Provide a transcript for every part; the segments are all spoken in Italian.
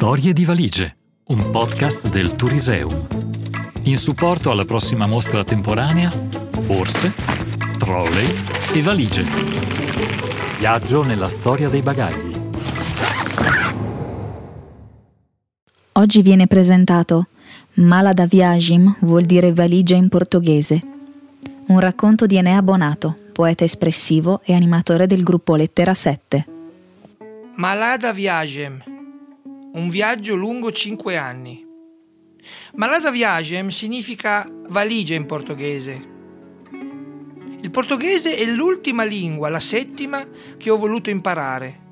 Storie di valigie, un podcast del Turiseum. In supporto alla prossima mostra temporanea, borse, trolley e valigie. Viaggio nella storia dei bagagli. Oggi viene presentato Mala da Viagem vuol dire valigia in portoghese. Un racconto di Enea Bonato, poeta espressivo e animatore del gruppo Lettera 7. Malada Viagem, un viaggio lungo cinque anni. Malada Viagem significa valigia in portoghese. Il portoghese è l'ultima lingua, la settima, che ho voluto imparare.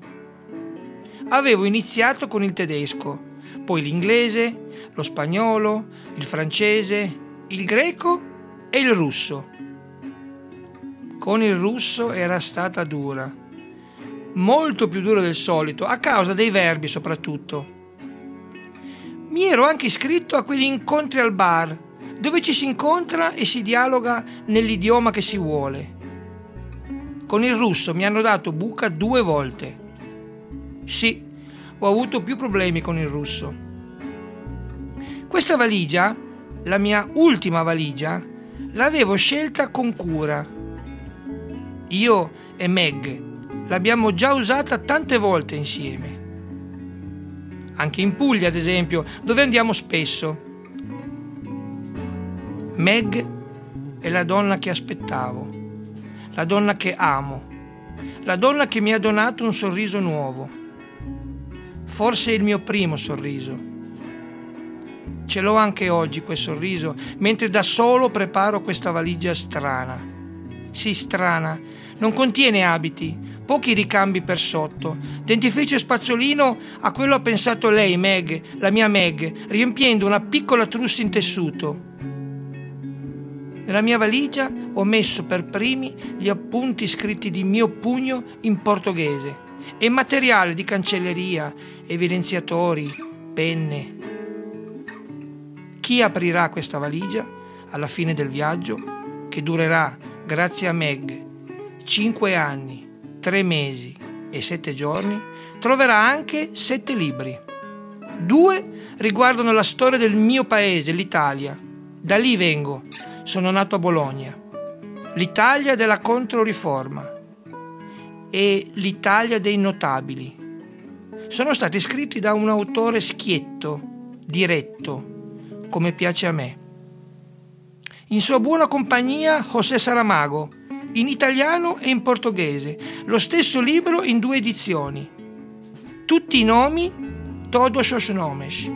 Avevo iniziato con il tedesco, poi l'inglese, lo spagnolo, il francese, il greco e il russo. Con il russo era stata dura, molto più dura del solito, a causa dei verbi soprattutto. Mi ero anche iscritto a quegli incontri al bar, dove ci si incontra e si dialoga nell'idioma che si vuole. Con il russo mi hanno dato buca due volte. Sì, ho avuto più problemi con il russo. Questa valigia, la mia ultima valigia, l'avevo scelta con cura. Io e Meg l'abbiamo già usata tante volte insieme. Anche in Puglia, ad esempio, dove andiamo spesso. Meg è la donna che aspettavo, la donna che amo, la donna che mi ha donato un sorriso nuovo forse il mio primo sorriso. Ce l'ho anche oggi quel sorriso, mentre da solo preparo questa valigia strana. Sì, strana, non contiene abiti, pochi ricambi per sotto. Dentifricio e spazzolino, a quello ha pensato lei, Meg, la mia Meg, riempiendo una piccola trousse in tessuto. Nella mia valigia ho messo per primi gli appunti scritti di mio pugno in portoghese e materiale di cancelleria, evidenziatori, penne. Chi aprirà questa valigia alla fine del viaggio, che durerà, grazie a Meg, 5 anni, 3 mesi e 7 giorni, troverà anche 7 libri. Due riguardano la storia del mio paese, l'Italia. Da lì vengo, sono nato a Bologna. L'Italia della Controriforma e L'Italia dei notabili. Sono stati scritti da un autore schietto, diretto, come piace a me. In sua buona compagnia José Saramago, in italiano e in portoghese, lo stesso libro in due edizioni. Tutti i nomi, todos os nomes.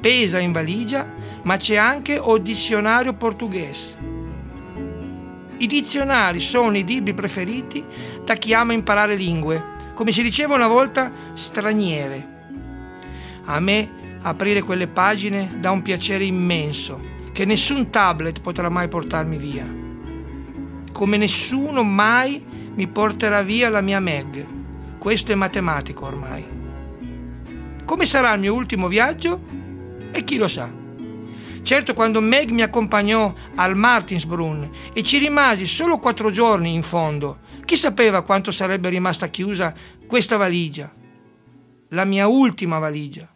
Pesa in valigia, ma c'è anche o dizionario portoghese i dizionari sono i libri preferiti da chi ama imparare lingue, come si diceva una volta, straniere. A me aprire quelle pagine dà un piacere immenso, che nessun tablet potrà mai portarmi via. Come nessuno mai mi porterà via la mia Meg. Questo è matematico ormai. Come sarà il mio ultimo viaggio? E chi lo sa? Certo, quando Meg mi accompagnò al Martinsbrunn e ci rimasi solo quattro giorni in fondo, chi sapeva quanto sarebbe rimasta chiusa questa valigia? La mia ultima valigia.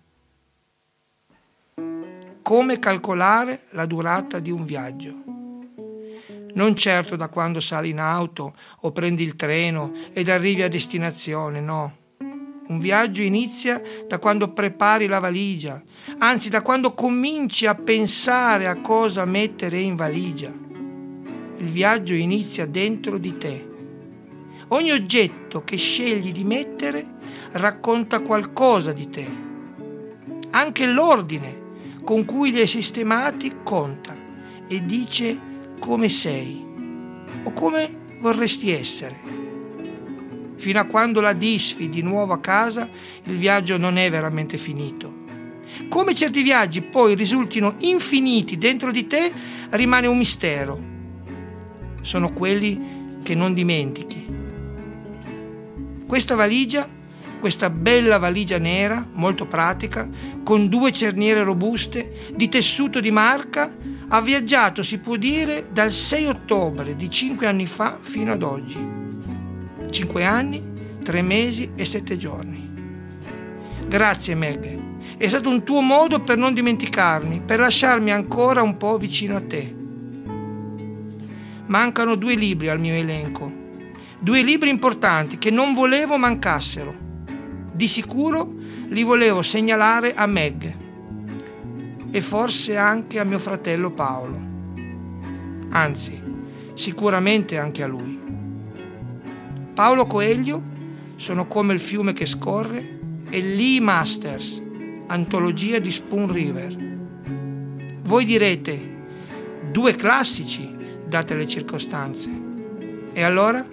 Come calcolare la durata di un viaggio? Non certo da quando sali in auto o prendi il treno ed arrivi a destinazione, no un viaggio inizia da quando prepari la valigia, anzi da quando cominci a pensare a cosa mettere in valigia. Il viaggio inizia dentro di te. Ogni oggetto che scegli di mettere racconta qualcosa di te. Anche l'ordine con cui li hai sistemati conta e dice come sei o come vorresti essere fino a quando la disfi di nuovo a casa, il viaggio non è veramente finito. Come certi viaggi poi risultino infiniti dentro di te, rimane un mistero. Sono quelli che non dimentichi. Questa valigia, questa bella valigia nera, molto pratica, con due cerniere robuste, di tessuto di marca, ha viaggiato, si può dire, dal 6 ottobre di cinque anni fa fino ad oggi. 5 anni, 3 mesi e 7 giorni. Grazie Meg. È stato un tuo modo per non dimenticarmi, per lasciarmi ancora un po' vicino a te. Mancano due libri al mio elenco. Due libri importanti che non volevo mancassero. Di sicuro li volevo segnalare a Meg e forse anche a mio fratello Paolo. Anzi, sicuramente anche a lui. Paolo Coelho sono come il fiume che scorre e Lee Masters, antologia di Spoon River. Voi direte, due classici, date le circostanze. E allora,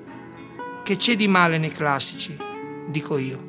che c'è di male nei classici? Dico io.